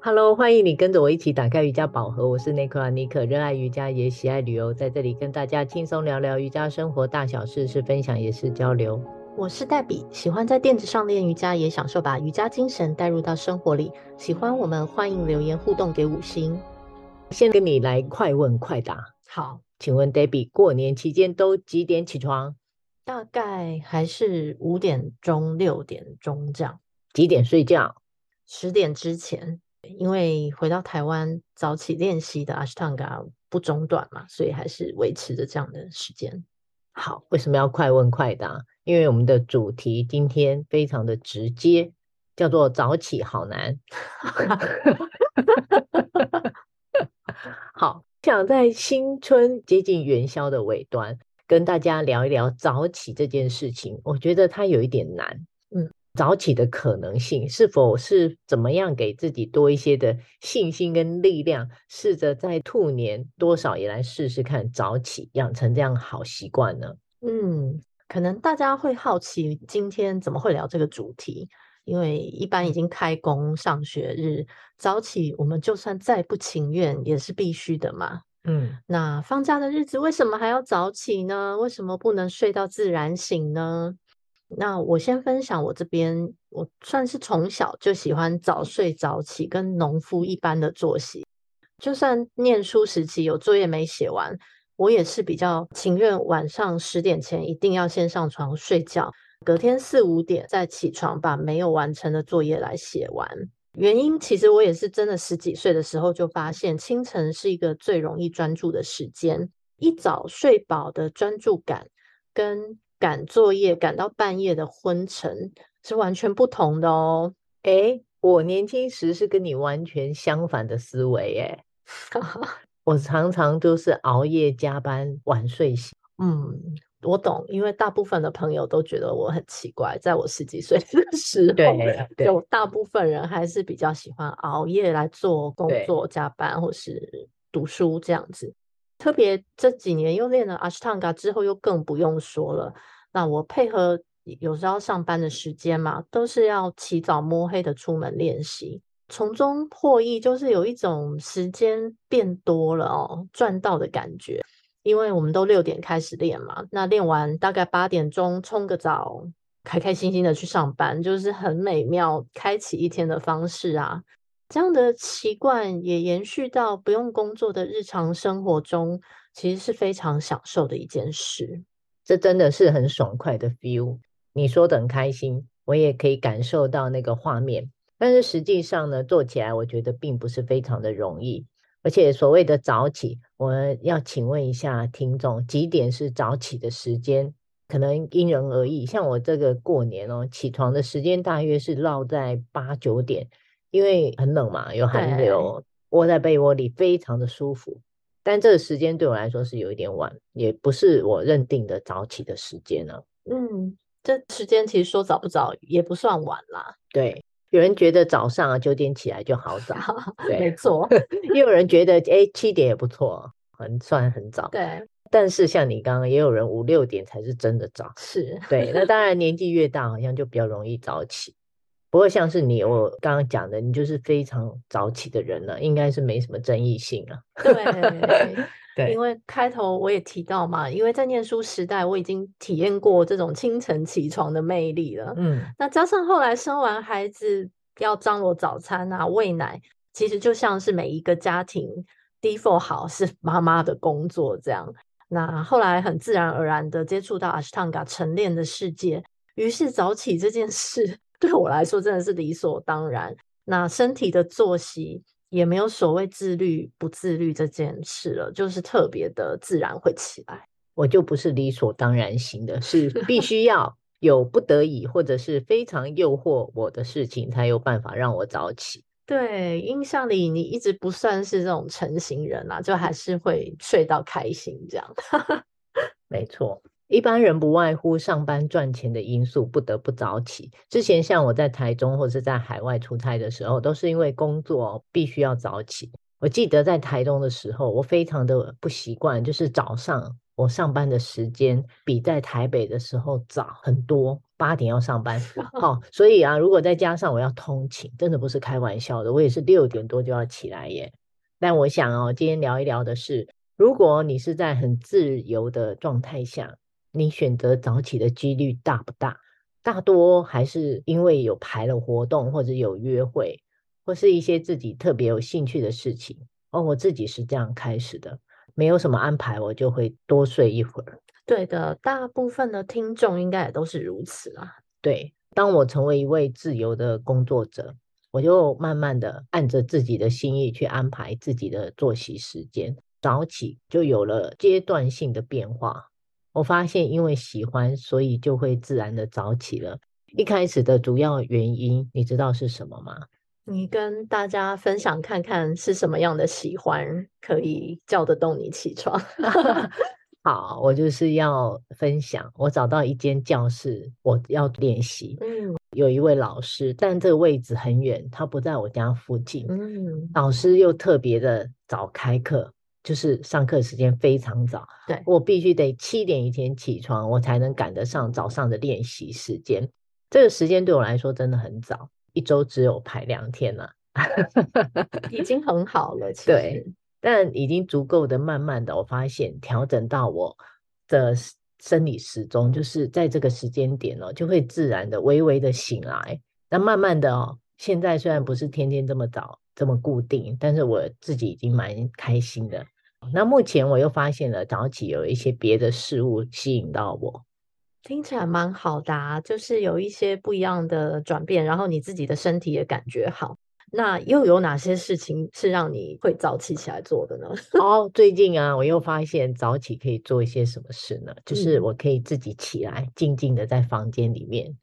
Hello，欢迎你跟着我一起打开瑜伽宝盒。我是内克拉妮可，热爱瑜伽也喜爱旅游，在这里跟大家轻松聊聊瑜伽生活大小事，是分享也是交流。我是黛比，喜欢在垫子上练瑜伽，也享受把瑜伽精神带入到生活里。喜欢我们，欢迎留言互动给五星。先跟你来快问快答。好，请问黛比过年期间都几点起床？大概还是五点钟、六点钟这样。几点睡觉？十点之前，因为回到台湾早起练习的阿斯汤加不中断嘛，所以还是维持着这样的时间。好，为什么要快问快答？因为我们的主题今天非常的直接，叫做早起好难。好，想在新春接近元宵的尾端。跟大家聊一聊早起这件事情，我觉得它有一点难。嗯，早起的可能性是否是怎么样给自己多一些的信心跟力量，试着在兔年多少也来试试看早起，养成这样好习惯呢？嗯，可能大家会好奇今天怎么会聊这个主题，因为一般已经开工上学日，早起我们就算再不情愿也是必须的嘛。嗯，那放假的日子为什么还要早起呢？为什么不能睡到自然醒呢？那我先分享我这边，我算是从小就喜欢早睡早起，跟农夫一般的作息。就算念书时期有作业没写完，我也是比较情愿晚上十点前一定要先上床睡觉，隔天四五点再起床把没有完成的作业来写完。原因其实我也是真的十几岁的时候就发现，清晨是一个最容易专注的时间。一早睡饱的专注感，跟赶作业赶到半夜的昏沉是完全不同的哦。诶，我年轻时是跟你完全相反的思维耶，我常常都是熬夜加班晚睡醒。嗯。我懂，因为大部分的朋友都觉得我很奇怪，在我十几岁的时候，对，有大部分人还是比较喜欢熬夜来做工作、加班或是读书这样子。特别这几年又练了阿斯汤加之后，又更不用说了。那我配合有时候上班的时间嘛，都是要起早摸黑的出门练习，从中获益就是有一种时间变多了哦，赚到的感觉。因为我们都六点开始练嘛，那练完大概八点钟冲个澡，开开心心的去上班，就是很美妙开启一天的方式啊。这样的习惯也延续到不用工作的日常生活中，其实是非常享受的一件事。这真的是很爽快的 feel。你说的很开心，我也可以感受到那个画面。但是实际上呢，做起来我觉得并不是非常的容易。而且所谓的早起，我要请问一下听众，几点是早起的时间？可能因人而异。像我这个过年哦，起床的时间大约是落在八九点，因为很冷嘛，有寒流，窝在被窝里非常的舒服。但这个时间对我来说是有一点晚，也不是我认定的早起的时间呢。嗯，这时间其实说早不早也不算晚啦。对。有人觉得早上啊九点起来就好早，对，没错。也有人觉得哎七点也不错，很算很早。对，但是像你刚刚，也有人五六点才是真的早。是，对。那当然年纪越大，好像就比较容易早起。不过像是你，我刚刚讲的，你就是非常早起的人了，应该是没什么争议性了。对。对，因为开头我也提到嘛，因为在念书时代，我已经体验过这种清晨起床的魅力了。嗯，那加上后来生完孩子要张罗早餐啊、喂奶，其实就像是每一个家庭 default 好是 妈妈的工作这样。那后来很自然而然的接触到阿斯汤加晨练的世界，于是早起这件事对我来说真的是理所当然。那身体的作息。也没有所谓自律不自律这件事了，就是特别的自然会起来。我就不是理所当然型的，是 必须要有不得已或者是非常诱惑我的事情，才有办法让我早起。对，印象里你一直不算是这种成型人啊，就还是会睡到开心这样。没错。一般人不外乎上班赚钱的因素，不得不早起。之前像我在台中或是在海外出差的时候，都是因为工作必须要早起。我记得在台东的时候，我非常的不习惯，就是早上我上班的时间比在台北的时候早很多。八点要上班，好、哦，所以啊，如果再加上我要通勤，真的不是开玩笑的，我也是六点多就要起来耶。但我想哦，今天聊一聊的是，如果你是在很自由的状态下，你选择早起的几率大不大？大多还是因为有排了活动，或者有约会，或是一些自己特别有兴趣的事情。哦，我自己是这样开始的，没有什么安排，我就会多睡一会儿。对的，大部分的听众应该也都是如此啊。对，当我成为一位自由的工作者，我就慢慢的按着自己的心意去安排自己的作息时间，早起就有了阶段性的变化。我发现，因为喜欢，所以就会自然的早起了。一开始的主要原因，你知道是什么吗？你跟大家分享看看是什么样的喜欢，可以叫得动你起床。好，我就是要分享，我找到一间教室，我要练习。嗯，有一位老师，但这个位置很远，他不在我家附近。嗯，老师又特别的早开课。就是上课时间非常早，对，我必须得七点以前起床，我才能赶得上早上的练习时间。这个时间对我来说真的很早，一周只有排两天了，已 经很好了。其实对，但已经足够的，慢慢的我发现调整到我的生理时钟，就是在这个时间点哦，就会自然的微微的醒来。那慢慢的哦，现在虽然不是天天这么早这么固定，但是我自己已经蛮开心的。那目前我又发现了早起有一些别的事物吸引到我，听起来蛮好的啊，就是有一些不一样的转变，然后你自己的身体也感觉好。那又有哪些事情是让你会早起起来做的呢？哦，最近啊，我又发现早起可以做一些什么事呢？就是我可以自己起来，静静的在房间里面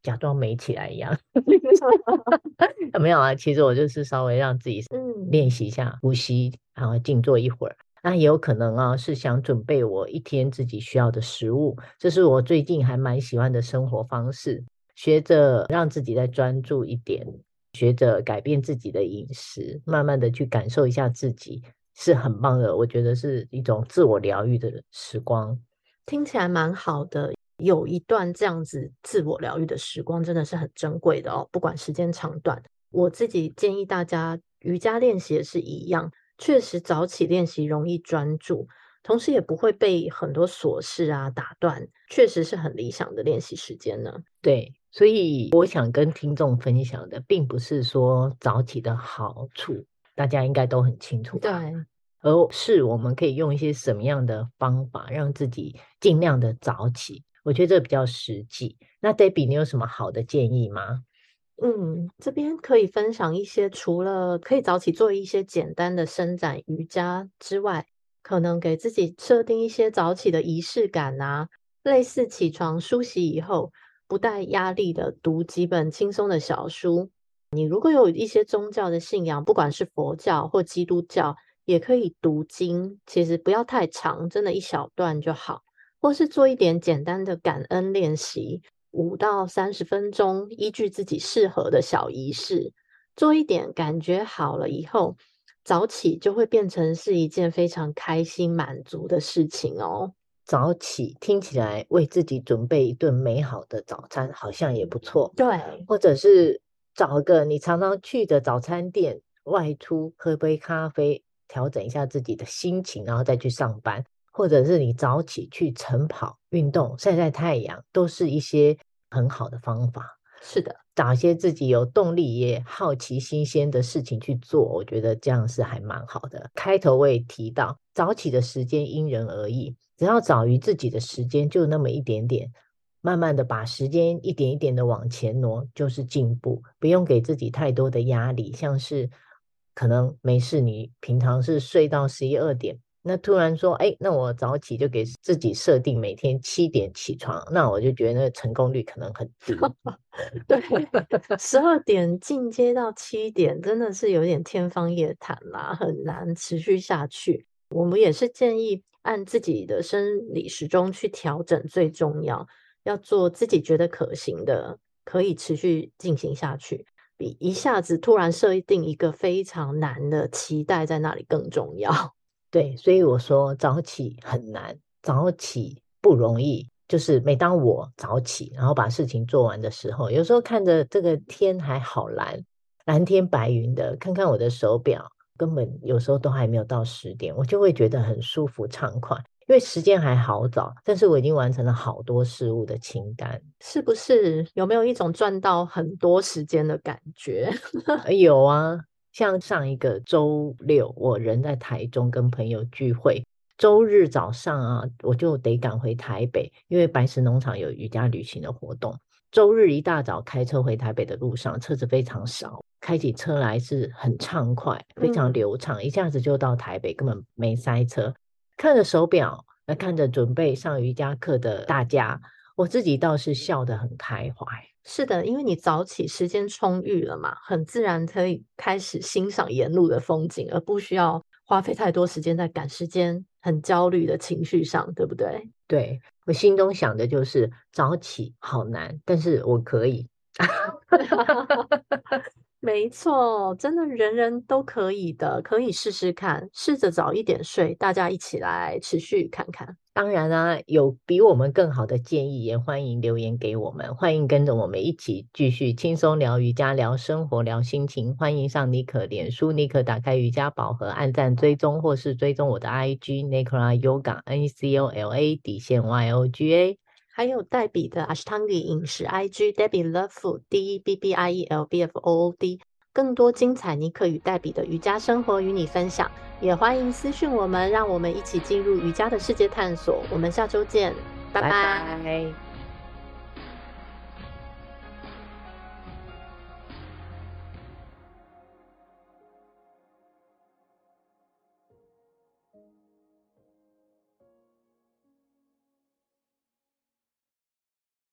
假装没起来一样。没有啊，其实我就是稍微让自己练习一下呼吸，然后静坐一会儿。那也有可能啊，是想准备我一天自己需要的食物，这是我最近还蛮喜欢的生活方式。学着让自己再专注一点，学着改变自己的饮食，慢慢的去感受一下自己，是很棒的。我觉得是一种自我疗愈的时光，听起来蛮好的。有一段这样子自我疗愈的时光，真的是很珍贵的哦，不管时间长短。我自己建议大家，瑜伽练习也是一样。确实早起练习容易专注，同时也不会被很多琐事啊打断，确实是很理想的练习时间呢。对，所以我想跟听众分享的，并不是说早起的好处，大家应该都很清楚。对，而是我们可以用一些什么样的方法，让自己尽量的早起。我觉得这比较实际。那 Debbie，你有什么好的建议吗？嗯，这边可以分享一些，除了可以早起做一些简单的伸展瑜伽之外，可能给自己设定一些早起的仪式感啊，类似起床梳洗以后，不带压力的读几本轻松的小书。你如果有一些宗教的信仰，不管是佛教或基督教，也可以读经，其实不要太长，真的一小段就好，或是做一点简单的感恩练习。五到三十分钟，依据自己适合的小仪式做一点，感觉好了以后，早起就会变成是一件非常开心满足的事情哦。早起听起来为自己准备一顿美好的早餐，好像也不错。对，或者是找个你常常去的早餐店，外出喝杯咖啡，调整一下自己的心情，然后再去上班。或者是你早起去晨跑、运动、晒晒太阳，都是一些很好的方法。是的，找一些自己有动力也好奇新鲜的事情去做，我觉得这样是还蛮好的。开头我也提到，早起的时间因人而异，只要早于自己的时间就那么一点点，慢慢的把时间一点一点的往前挪，就是进步。不用给自己太多的压力，像是可能没事，你平常是睡到十一二点。那突然说，哎，那我早起就给自己设定每天七点起床，那我就觉得那个成功率可能很低。对，十二点进阶到七点，真的是有点天方夜谭啦，很难持续下去。我们也是建议按自己的生理时钟去调整，最重要要做自己觉得可行的，可以持续进行下去，比一下子突然设定一个非常难的期待在那里更重要。对，所以我说早起很难，早起不容易，就是每当我早起，然后把事情做完的时候，有时候看着这个天还好蓝，蓝天白云的，看看我的手表，根本有时候都还没有到十点，我就会觉得很舒服畅快，因为时间还好早，但是我已经完成了好多事物的清单，是不是？有没有一种赚到很多时间的感觉？有啊，像上一个周六，我人在台中跟朋友聚会。周日早上啊，我就得赶回台北，因为白石农场有瑜伽旅行的活动。周日一大早开车回台北的路上，车子非常少，开起车来是很畅快，非常流畅，嗯、一下子就到台北，根本没塞车。看着手表，那看着准备上瑜伽课的大家，我自己倒是笑得很开怀。是的，因为你早起，时间充裕了嘛，很自然可以开始欣赏沿路的风景，而不需要花费太多时间在赶时间。很焦虑的情绪上，对不对？对，我心中想的就是早起好难，但是我可以。没错，真的人人都可以的，可以试试看，试着早一点睡，大家一起来持续看看。当然啊，有比我们更好的建议，也欢迎留言给我们。欢迎跟着我们一起继续轻松聊瑜伽、聊生活、聊心情。欢迎上妮可脸书，妮可打开瑜伽宝盒，按赞追踪，或是追踪我的 IG Nicola Yoga N E C O L A 底线 Y O G A。还有黛比的 Ashtangi 饮食 IG Debbie Love Food D E B B I E L B F O O D。更多精彩，尼克与黛比的瑜伽生活与你分享，也欢迎私讯我们，让我们一起进入瑜伽的世界探索。我们下周见，拜拜。拜拜。